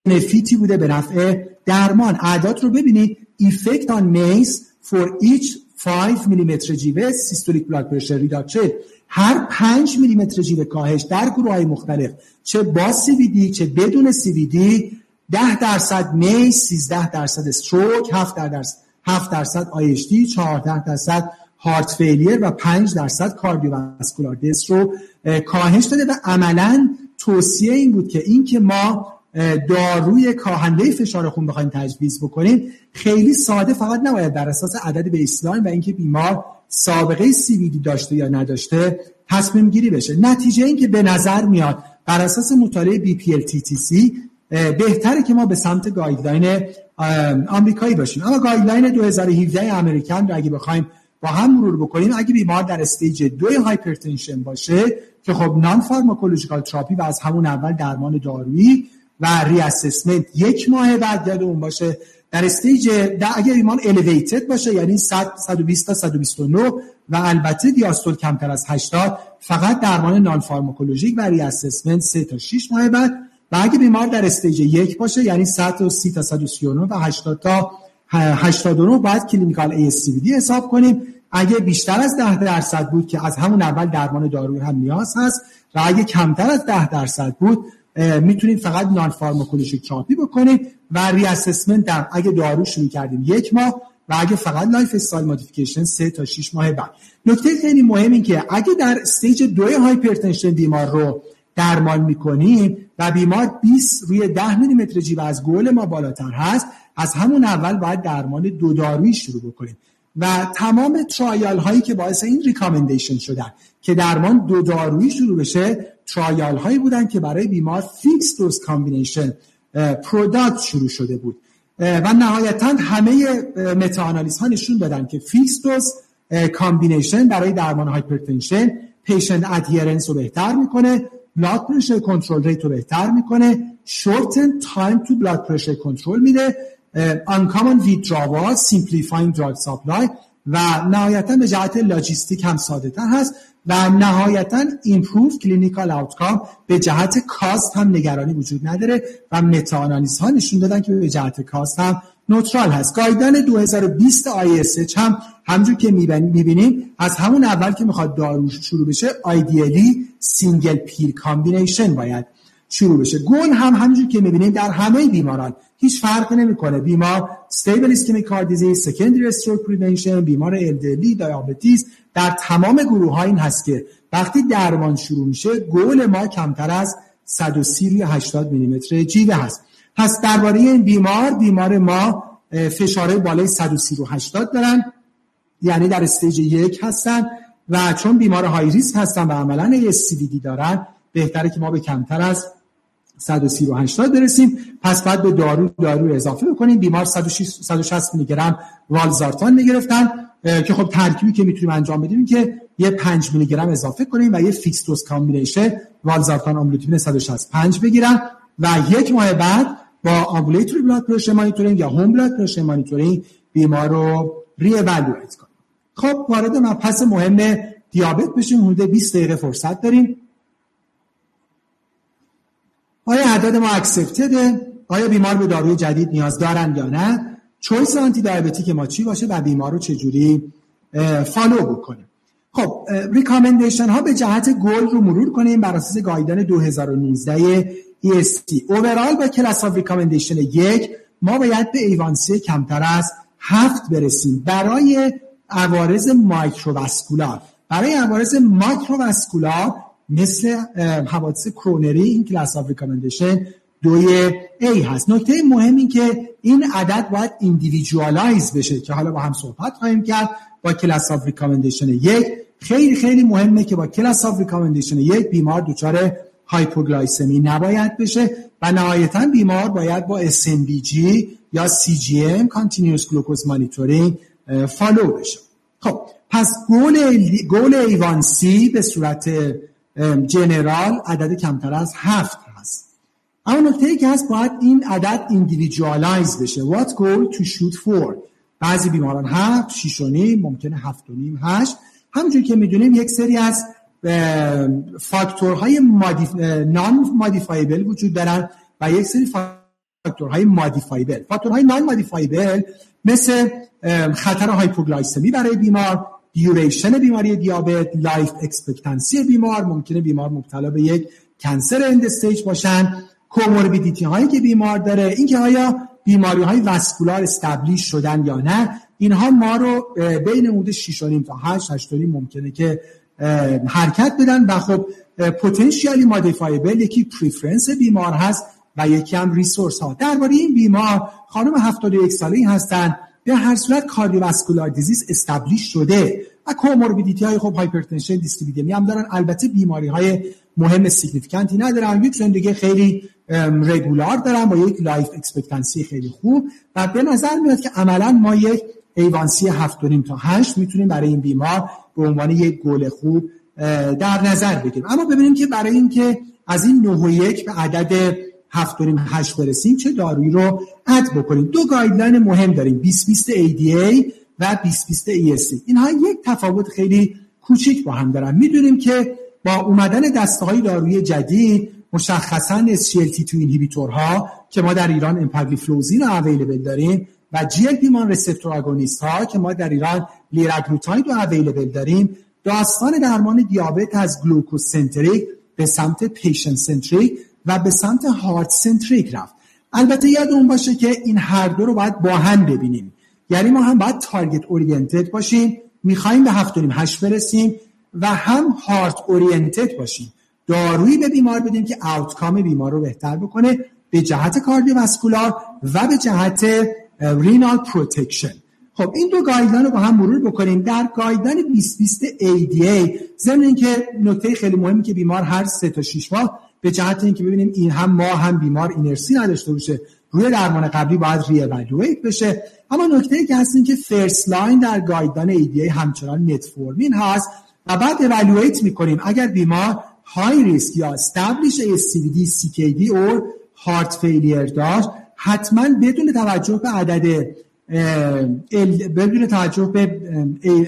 benefit ی بوده به نفع درمان. اعداد رو ببینید. Effect on MACE for each 5 میلیمتر جیوه systolic blood pressure reduction هر 5 میلیمتر جیوه کاهش در گروه های مختلف چه با CVD چه بدون CVD 10 درصد MACE 13 درصد stroke 7 درصد 7 درصد IHD 14 درصد heart failure و 5 درصد cardiovascular death رو کاهش داده و عملا توصیه این بود که این که ما داروی کاهنده فشار خون بخوایم تجویز بکنیم خیلی ساده فقط نباید بر اساس عدد به اسلایم و اینکه بیمار سابقه CVD داشته یا نداشته تصمیم گیری بشه. نتیجه این که به نظر میاد بر اساس مطالعه BPL-TTC بهتره که ما به سمت guideline آمریکایی باشیم. اما guideline 2017 American رو اگه بخوایم با هم مرور بکنیم اگه بیمار در stage دو hypertension باشه که خب non-pharmacological therapy و از همون اول درمان دارویی و reassessment یک ماه بعد یادمون باشه. در stage در اگر ایمان elevated باشه یعنی 100 120 تا 129 و البته دیاستول کمتر از 80 فقط درمان non-pharmacologic و reassessment 3 تا 6 ماه بعد. و اگه بیمار در stage یک باشه یعنی 130 تا 139 و 80 تا 89 باید clinical ASCVD حساب کنیم. اگه بیشتر از 10 درصد بود که از همون اول درمان دارویی هم نیاز هست و اگه کمتر از 10 درصد بود می‌تونید فقط non-pharmacologic therapy بکنید و reassessment هم اگه دارو شروع کردیم یک ماه و اگه فقط lifestyle modification 3 تا 6 ماه بعد. نکته خیلی مهم این که اگه در stage دو hypertension بیمار رو درمان می‌کنیم و بیمار 20 روی 10 میلیمتر جیوه از گل ما بالاتر هست از همون اول باید درمان دو دارویی شروع بکنیم. و تمام trial هایی که باعث این recommendation شدن که درمان دو دارویی شروع بشه trial هایی بودن که برای بیمار fixed dose combination product شروع شده بود. و نهایتا همه meta-analysis ها نشون دادن که fixed dose combination برای درمان hypertension patient adherence رو بهتر می‌کنه blood pressure control rate رو بهتر می‌کنه shorten time to blood pressure control میده uncommon withdrawal simplifying drug supply و نهایتا به جهت لاجیستیک هم ساده تر هست. و نهایتا improve clinical outcome به جهت cost هم نگرانی وجود نداره و meta-analysis ها نشون دادن که به جهت cost هم neutral هست. guideline 2020 ISH هم همینجور که می‌بینیم از همون اول که می‌خواد دارو شروع بشه ideally single pill combination باید شروع بشه. گل هم همینجور که می‌بینیم در همه بیماران هیچ فرقی نمی‌کنه. بیمار stable ischemic heart disease secondary stroke prevention بیمار elderly diabetes در تمام گروه ها این هست که وقتی درمان شروع میشه گل ما کمتر از 130 روی 80 میلیمتر جیوه هست. پس درباره این بیمار بیمار ما فشار بالای 130 رو 80 دارن. یعنی در stage یک هستن و چون بیمار high risk هستن و عملا ASCVD دارن بهتره که ما به کمتر از 130 و 80 برسیم. پس بعد به دارو دارو اضافه بکنیم بیمار 160 میلی گرم والزارتان می‌گرفتن که خب ترکیبی که می‌تونیم انجام بدیم که یه 5 میلی گرم اضافه کنیم و یه fixed dose combination والزارتان آملودیپین 165 بگیرن و یک ماه بعد با ambulatory blood pressure monitoring یا home blood pressure monitoring بیمار رو ری کنیم. خب وارد مبحث مهم دیابت بشیم. حدود 20 دقیقه فرصت داریم. آیا اعداد ما accepted ـه آیا بیمار به داروی جدید نیاز دارن یا نه؟ choice antidiabetic ما چی باشه و بیمار رو چجوری follow بکنیم خب recommendation ها به جهت گل رو مرور کنیم بر اساس guideline 2019 EST اوورال با class of recommendation یک ما باید به A1C کمتر از هفت برسیم برای عوارض microvascular برای عوارض macrovascular مثل حوادث کرونری این class of recommendation دوی A هست. نکته مهم این که این عدد باید individualize بشه که حالا با هم صحبت خواهیم کرد. با class of recommendation یک خیلی خیلی مهمه که با class of recommendation یک بیمار دچار hypoglycemia نباید بشه و نهایتا بیمار باید با SMBG یا CGM Continuous Glucose Monitoring follow بشه. خب پس goal goal A1C به صورت general عدد کمتر از هفت هست. اما نکته که هست باید این عدد individualize بشه. What goal to shoot for بعضی بیماران هفت شیش و نیم ممکنه هفت و نیم هشت. همونجور که می‌دونیم یک سری از فاکتورهای modif... non-modifiable وجود دارن و یک سری فاکتورهای modifiable فاکتورهای non-modifiable مثل خطر hypoglycemia برای بیمار duration بیماری دیابت life expectancy بیمار ممکنه بیمار مبتلا به یک cancer end stage باشن. comorbidity هایی که بیمار داره اینکه آیا بیماری های vascular establish شدن یا نه اینها ما رو بین حدود 6 تا 8 8 ممکنه که حرکت بدن. و خب potentially modifiable یکی preference بیمار هست و یکی هم resource ها. درباره این بیمار خانم 71 ساله هستن. به هر صورت cardiovascular disease establish شده و comorbidity های خب hypertension dyslipidemia هم دارن. البته بیماری های مهم significant ی ندارن. یک زندگی خیلی regular دارن با یک life expectancy خیلی خوب و به نظر میاد که عملا ما یک A1C 7 تا 8 می‌تونیم برای این بیمار به عنوان یک گل خوب در نظر بگیریم. اما ببینیم که برای اینکه از این 9 و 1 به عدد 7 8 برسیم چه دارویی رو add بکنیم؟ دو guideline مهم داریم 20 20 ADA و 20 20 ESC اینها یک تفاوت خیلی کوچیک با هم دارن. می‌دونیم که با اومدن دسته های دارویی جدید مشخصا SGLT2 inhibitor ها که ما در ایران امپاگلیفلوزین رو available داریم و GLP-1 receptor agonist ها که ما در ایران لیرگلوتاید رو available داریم داستان درمان دیابت از glucocentric به سمت patient centric و به سمت heart centric رفت. البته یادمون باشه که این هر دو رو باید با هم ببینیم. یعنی ما هم باید target oriented باشیم می‌خوایم به هفتونیم هشت برسیم و هم heart oriented باشیم. دارویی به بیمار بدیم که outcome بیمار رو بهتر بکنه به جهت cardiovascular و به جهت renal protection. خب این دو guideline رو با هم مرور بکنیم. در guideline 2020 ADA ضمن اینکه نکته خیلی مهمی که بیمار هر سه تا 6 ماه به جهت اینکه ببینیم این هم ما هم بیمار inertia نداشته باشه روی درمان قبلی باید ری بشه. اما نکته ای که هست این که first line در guideline ADA همچنان متفورمین هست و بعد اولویت می‌کنیم. اگر بیمار high risk یا established ASCVD CKD or heart failure داشت حتما بدون توجه به عدد بدون توجه به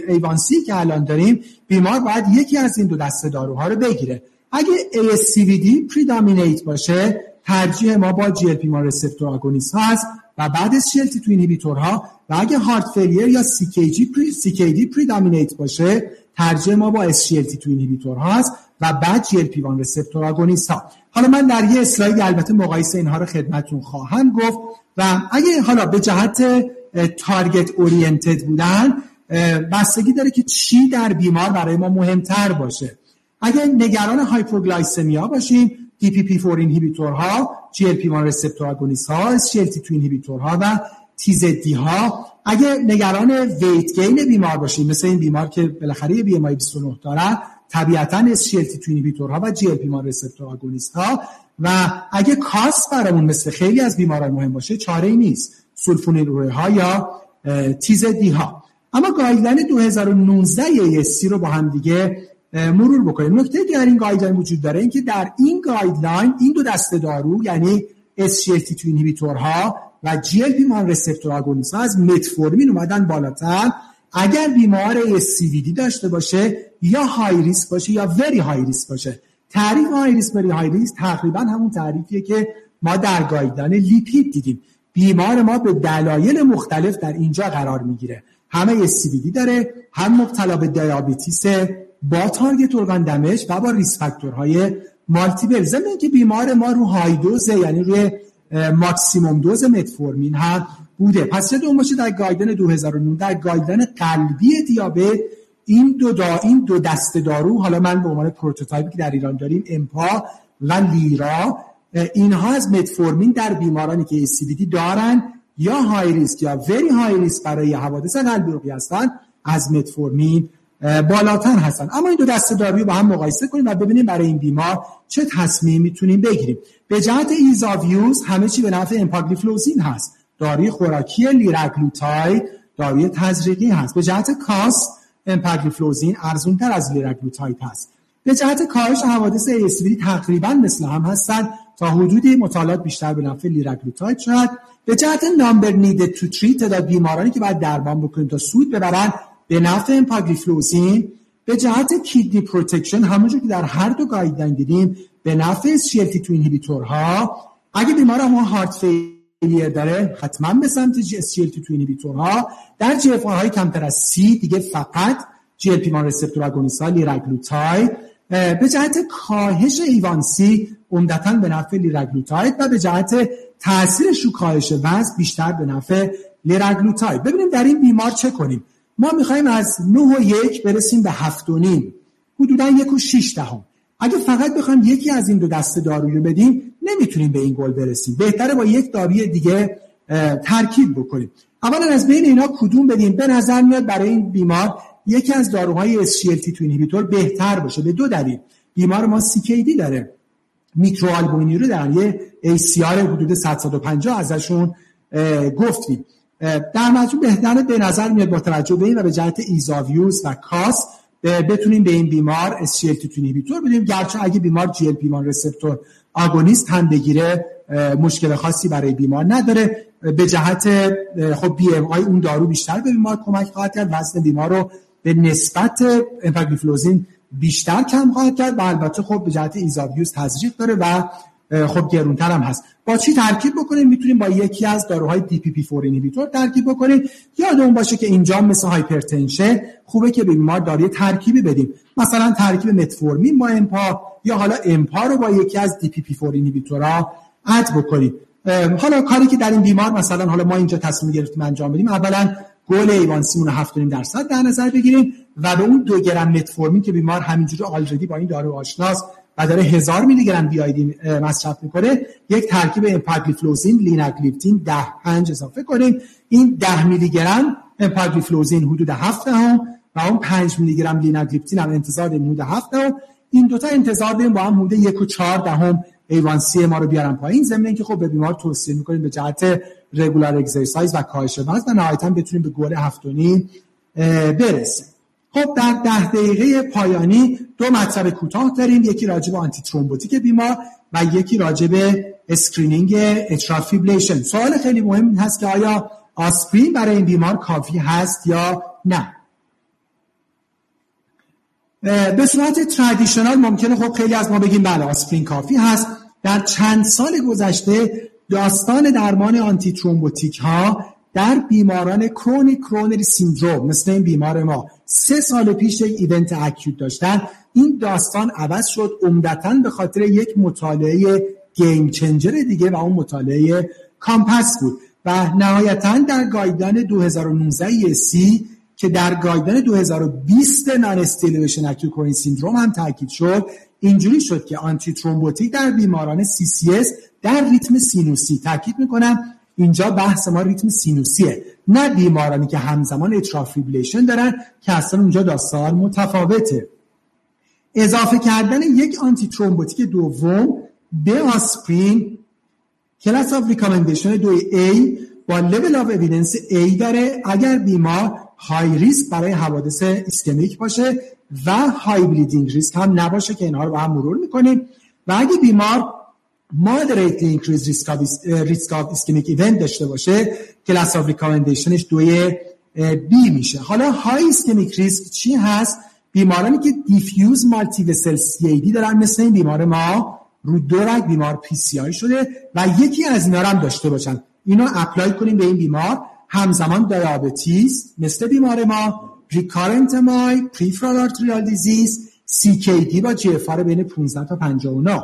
A1C که الان داریم بیمار باید یکی از این دو دسته داروها رو بگیره. اگه ASCVD predominant باشه ترجیح ما با GLP-1 receptor agonist هست و بعد از SGLT2 inhibitor ها و اگه heart failure یا CKD pre CKD predominant باشه ترجیح ما با SGLT2 inhibitor هست و بعد GLP-1 receptor agonist ها حالا من در یه slide البته مقایسه اینها رو خدمتون خواهم گفت و اگه حالا به جهت target oriented بودن بستگی داره که چی در بیمار برای ما مهمتر باشه. اگه نگران hypoglycemia باشیم DPP4 inhibitor ها GLP-1 receptor agonist ها SGLT2 inhibitor ها و TZD ها اگه نگران weight gain بیمار باشیم مثل این بیمار که بالاخره BMI 29 داره طبیعتا SGLT2 inhibitor ها و GLP-1 receptor agonist ها و اگه cost برامون مثل خیلی از بیماران مهم باشه چاره ای نیست. سولفونیل اوره ها یا TZD ها اما guideline 2019 ESC رو با هم دیگه مرور بکنیم. نکته در این guideline وجود داره اینکه در این guideline این دو دسته دارو یعنی SGLT2 inhibitor ها و GLP-1 receptor agonist ها از متفورمین اومدن بالاتر. اگر بیمار CVD داشته باشه یا high risk باشه یا very high risk باشه. تعریف high risk very high risk تقریبا همون تعریفیه که ما در guideline لیپید دیدیم. بیمار ما به دلایل مختلف در اینجا قرار می‌گیره. هم CVD داره هم مبتلا به diabetes با target organ damage و با risk factor های multiple. ضمن که بیمار ما رو high dose ه یعنی روی maximum dose متفورمین هم بوده. پس چه باشه در guideline 2019 در guideline قلبی دیابت این دو دا این دو دسته دارو حالا من به عنوان prototype ی که در ایران داریم امپا و لیرا اینها از متفورمین در بیمارانی که CVD دارن یا high risk یا very high risk برای حوادث قلبی عروقی هستن از متفورمین بالاتر هستن. اما این دو دسته داروی با هم مقایسه کنیم و ببینیم برای این بیمار چه تصمیم می‌تونیم بگیریم. به جهت ایزاویوز همه چی به نفع امپاگلیفلوزین هست. داروی خوراکی لیرگلوتاید داروی تزریقی هست. به جهت cost امپاگلیفلوزین ارزونتر از لیرگلوتاید هست. به جهت کاهش حوادث ASCVD تقریبا مثل هم هستن. تا حدودی مطالعات بیشتر به نفع لیرگلوتاید شد به جهت number needed to treat تعداد بیمارانی که باید درمان بکنیم تا سود ببرن به نفع امپاگلیفلوزین به جهت kidney protection همونجور که در هر دو guideline دیدیم به نفع SGLT2 inhibitor ها. اگه بیمار ما heart failure داره حتما به سمت SGLT2 inhibitor ها. در GFR های کمتر از سی دیگه فقط GLP-1 receptor agonist ها لیرگلوتاید به جهت کاهش A1C عمدتا به نفع لیرگلوتاید و به جهت تاثیرش رو کاهش وزن بیشتر به نفع لیرگلوتاید ببینیم در این بیمار چه کنیم. ما می‌خوایم از 9 و یک برسیم به 7 و نیم. حدودا یک و 6 دهم. اگه فقط بخوایم یکی از این دو دسته داروی رو بدیم نمی‌تونیم به این گل برسیم. بهتره با یک داروی دیگه ترکیب بکنیم. اولا از بین اینا کدوم بدیم؟ به نظر میاد برای این بیمار یکی از داروهای SGLT2 inhibitor بهتر باشه. به دو دلیل. بیمار ما CKD داره. میکروآلبومینوری رو در یه ACR حدود 150 ازشون گفتیم. در مجموع بهتره به نظر میاد با توجه به این و به جهت ایزاویوز و cost بتونیم به این بیمار SGLT2 inhibitor بدیم گرچه اگه بیمار GLP-1 receptor agonist هم بگیره مشکل خاصی برای بیمار نداره. به جهت خب BMI اون دارو بیشتر به بیمار کمک خواهد کرد. وزن بیمار رو به نسبت امپاگلیفلوزین بیشتر کم خواهد کرد. و البته خب به جهت ایزاویوز تزریق داره و خب گرونتر هم هست. با چی ترکیب بکنیم؟ می‌تونیم با یکی از داروهای DPP 4 inhibitor ترکیب بکنیم. یادمون باشه که اینجا مثل hypertension خوبه که بیمار داروی ترکیبی بدیم. مثلا ترکیب متفورمین با امپا یا حالا امپا رو با یکی از DPP 4 inhibitor ها add بکنیم. حالا کاری که در این بیمار مثلا حالا ما اینجا تصمیم گرفتیم انجام بدیم اولا goal A1C مون 7.5 درصد در نظر بگیریم و به اون دو گرم متفورمین که بیمار همینجوری already با این دارو آشناست و داره هزار میلی گرم BID مصرف می‌کنه. یک ترکیب امپاگلیفلوزین لیناگلیپتین ده پنج اضافه کنیم. این ده میلی گرم امپاگلیفلوزین حدود هفت دهم و اون 5 میلی گرم لیناگلیپتین هم انتظار داریم حدود هفت دهم. این دوتا انتظار داریم با هم حدود یک و چهار دهم A1C ما رو بیارن پایین. ضمن اینکه خب به بیمار توصیه می‌کنیم به جهت regular exercise و کاهش وزن و نهایتا بتونیم به گل هفتونی برسیم. خب در ده دقیقه پایانی دو مطلب کوتاه داریم. یکی راجع به antithrombotic بیمار و یکی راجع به screening اترال سوال خیلی مهم هست که آیا آسپرین برای این بیمار کافی هست یا نه؟ به صورت traditional ممکنه خب خیلی از ما بگیم بله آسپرین کافی هست. در چند سال گذشته داستان درمان antithrombotic ها در بیماران chronic coronary syndrome مثل این بیمار ما سه سال پیش یک event acute داشتن این داستان عوض شد عمدتا به خاطر یک مطالعه game changer دیگه و اون مطالعه COMPASS بود. و نهایتا در guideline 2019 ESC که در guideline 2020 non-ST elevation acute syndrome هم تاکید شد اینجوری شد که antithrombotic در بیماران CCS در ریتم سینوسی تاکید می‌کنم اینجا بحث ما ریتم سینوسیه نه بیمارانی که همزمان atrial fibrillation دارن که اصلا اونجا داستان متفاوته. اضافه کردن یک antithrombotic دوم به آسپرین class of recommendation دو A با level of evidence A داره. اگر بیمار high risk برای حوادث ischemic باشه و high bleeding risk هم نباشه که اینها رو با هم مرور می‌کنیم. و اگه بیمار risk of, risk of ischemic event داشته باشه class of recommendation ش دوی بی میشه. حالا high ischemic risk چی هست؟ بیمارانی که diffuse multivessel CAD دارن مثل این بیمار ما رو دو رگ بیمار PCI شده و یکی از اینا هم داشته باشن. اینو apply کنیم به این بیمار. همزمان diabetes مثل بیمار ما recurrent MI peripheral arterial disease CKD با GFR بین 15 تا 59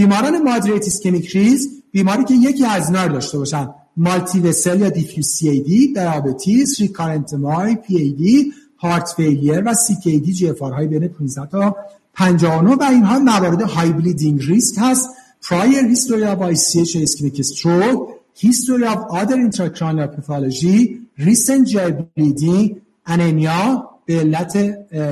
بیماران moderate ischemic risk بیماری که یکی از اینا داشته باشن. multivessel یا diffuse CAD diabetes recurrent MI PAD heart failure و CKD GFR های بین 15 تا 59 و اینها موارد high bleeding risk هست. Prior history of ICH ischemic stroke history of other intracranial pathology recent GI bleeding anemia به علت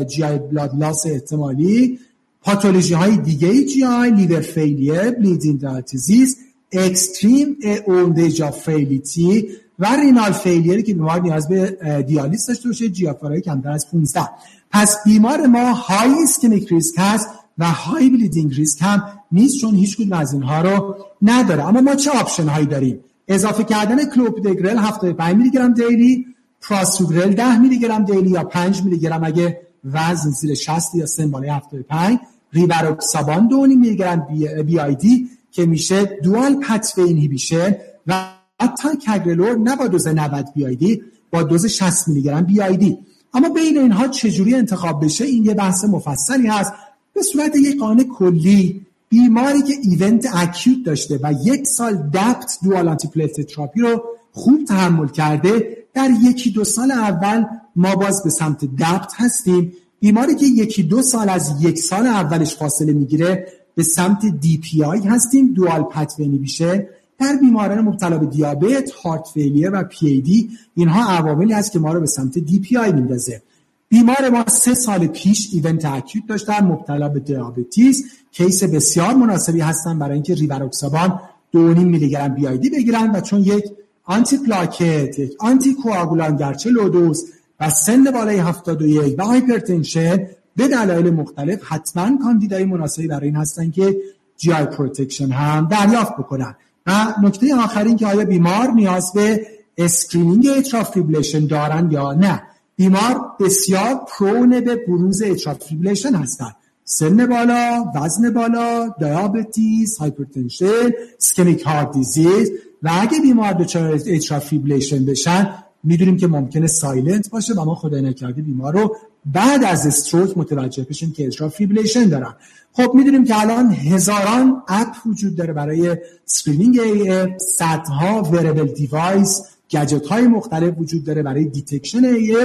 GI blood loss احتمالی پاتولوژی های دیگه GI liver failure bleeding diathesis extreme old age or frailty و renal failure ی که بیمار نیاز به دیالیز داشته باشه GFR های کمتر از 15 پس بیمار ما high ischemic risk هست و high bleeding risk هم نیست چون هیچ کدوم از اینها رو نداره. اما ما چه option هایی داریم؟ اضافه کردن کلوپیدوگرل 75 میلی گرم daily پراسوگرل 10 میلی گرم daily یا 5 میلی گرم اگه وزن زیر 60 یا سن بالای 75 ریواروکسابان 2 میلی گرم BID که میشه dual pathway inhibition و حتی تیکاگرلور نه با دوز 90 BID با دوز 60 میلی گرم BID. اما بین اینها چجوری انتخاب بشه؟ این یه بحث مفصلی هست. به صورت یک قانون کلی بیماری که event acute داشته و یک سال DAPT dual antiplatelet therapy رو خوب تحمل کرده در یکی دو سال اول ما باز به سمت DAPT هستیم. بیماری که یکی دو سال از یک سال اولش فاصله می‌گیره به سمت DPI هستیم dual pathway inhibition در بیماران مبتلا به دیابت، heart failure و پی ای دی اینها عواملی هست که ما رو به سمت DPI میندازه. بیمار ما سه سال پیش event acute داشتن مبتلا به diabetes. case بسیار مناسبی هستن برای اینکه ریواروکسابان 2.5 میلی گرم BID بگیرن و چون یک آنتی پلاکت یک آنتی کوآگولان گرچه low dose و سن بالای 71 و hypertension به دلایل مختلف حتما کاندیدای مناسبی برای این هستن که GI protection هم دریافت بکنن. و نکته آخرین که آیا بیمار نیاز به screening atrial fibrillation دارن یا نه؟ بیمار بسیار prone به بروز atrial fibrillation هستند سن بالا، وزن بالا، diabetes، hypertension، ischemic heart disease و اگه بیمار دچار atrial fibrillation بشن می‌دونیم که ممکنه silent باشه و ما خدای نکرده بیمار رو بعد از stroke متوجه بشیم که atrial fibrillation دارن. خب می‌دونیم که الان هزاران اپ وجود داره برای screening AF صدها wearable device gadget های مختلف وجود داره برای detection AF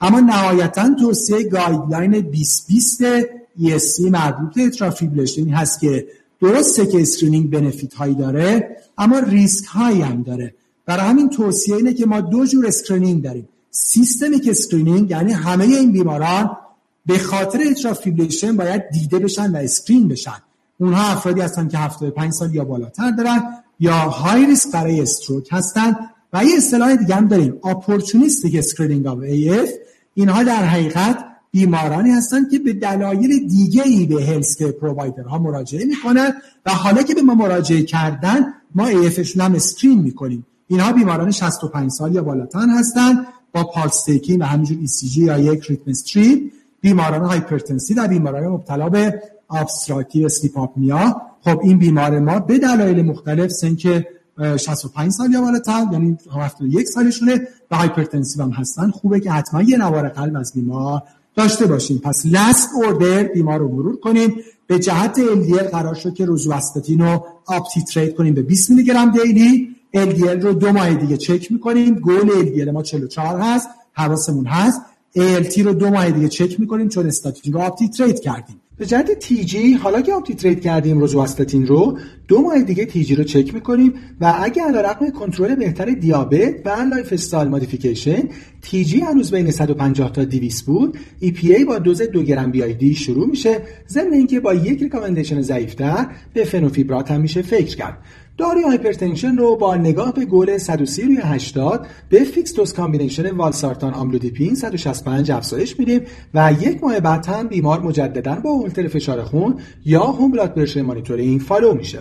اما نهایتا توصیه guideline 2020 ESC مربوط به atrial fibrillation هست که درسته که screening benefit هایی داره اما ریسک هایی هم داره. برای همین توصیه اینه که ما دو جور screening داریم. systematic screening یعنی همه این بیماران به خاطر atrial fibrillation باید دیده بشن و screen بشن. اونها افرادی هستن که 75 سال یا بالاتر دارن یا high risk برای stroke هستن. و یه اصطلاح دیگه هم داریم. opportunistic screening AF اینها در حقیقت بیمارانی هستند که به دلایل دیگه ای به health ها مراجعه می‌کنن و حالا که به ما مراجعه کردن ما AF شون هم screen می‌کنیم. اینها بیماران 65 سال یا بالاتر هستند با پالس و همینجور ECG یا یک rhythm strip بیماران hypertensive و بیماران مبتلا به obstructive sleep apnea خب این بیمار ما به دلایل مختلف سن که 65 سال یا بالاتر یعنی 71 سالشونه و hypertensive هم هستن. خوبه که حتما یه نوار قلب از بیمار داشته باشیم. پس last order بیمار رو مرور کنیم. به جهت LDL قرار شد که روزواستاتین رو up-titrate کنیم به 20 میلی گرم daily LDL رو دو ماه دیگه چک می‌کنیم. goal LDL ما 44 هست. حواسمون هست. ALT رو دو ماه دیگه چک می‌کنیم چون استاتین رو up-titrate کردیم. به جهت TG حالا که up-titrate کردیم روزواستاتین رو دو ماه دیگه TG رو چک می‌کنیم و اگر رقم کنترل بهتر دیابت و lifestyle modification TG هنوز بین 150 تا 200 بود. EPA با دوز دو گرم BID شروع میشه. ضمن اینکه با یک recommendation ضعیفتر به فنوفیبرات هم میشه فکر کرد. داروی hypertension رو با نگاه به گل 130 روی 80 به fixed dose combination والسارتان آملودیپین 165 افزایش میدیم و یک ماه بعد هم بیمار مجددا با هولتر فشار خون یا home blood pressure monitoring follow میشه.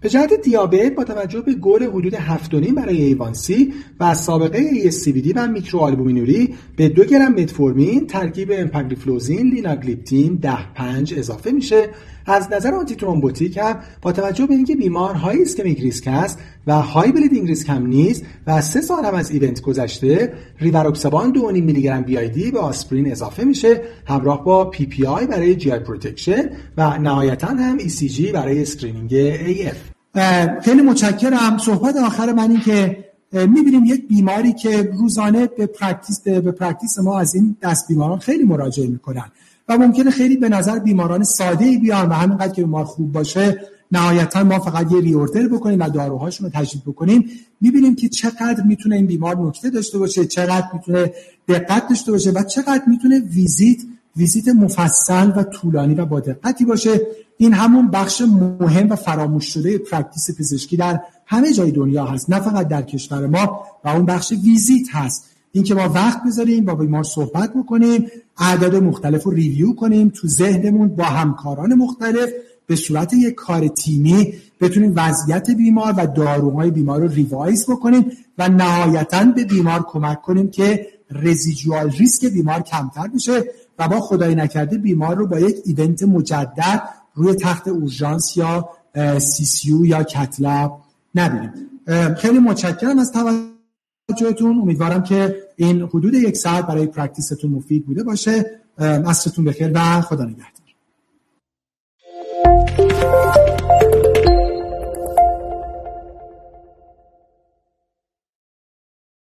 به جهت دیابت با توجه به گل حدود 7.5 برای A1C و سابقه ASCVD و میکروآلبومینوری به 2 گرم متفورمین ترکیب امپاگلیفلوزین لیناگلیپتین 10 5 اضافه میشه. از نظر antithrombotic هم با توجه به اینکه بیمار high ischemic risk است و high bleeding risk هم نیست و سه سال هم از event گذشته ریواروکسابان 2.5 میلی گرم BID به آسپرین اضافه میشه همراه با PPI برای GI protection و نهایتا هم ECG برای screening AF. خیلی متشکرم. صحبت آخر من این که می‌بینیم یک بیماری که روزانه به practice به practice ما از این دست بیماران خیلی مراجعه می‌کنن. و ممکنه خیلی به نظر بیماران ساده ای بیان و همینقدر که بیمار خوب باشه نهایتا ما فقط یه reorder بکنیم و داروهاشون رو تجدید بکنیم. می‌بینیم که چقدر می‌تونه این بیمار نکته داشته باشه چقدر می‌تونه دقت داشته باشه و چقدر می‌تونه ویزیت ویزیت مفصل و طولانی و با دقتی باشه. این همون بخش مهم و فراموش شده practice پزشکی در همه جای دنیا هست نه فقط در کشور ما و اون بخش ویزیت هست. اینکه ما وقت بذاریم با بیمار صحبت بکنیم اعداد مختلف رو review کنیم تو ذهنمون با همکاران مختلف به صورت یک کار تیمی بتونیم وضعیت بیمار و داروهای بیمار رو revise بکنیم و نهایتا به بیمار کمک کنیم که residual risk بیمار کمتر بشه و با خدای نکرده بیمار رو با یک event مجدد روی تخت اورژانس یا CCU یا cath lab نبینیم. خیلی متشکرم از توجهتون امیدوارم که این حدود یک ساعت برای practice تون مفید بوده باشه. عصرتون بخیر و خدا نگهدار.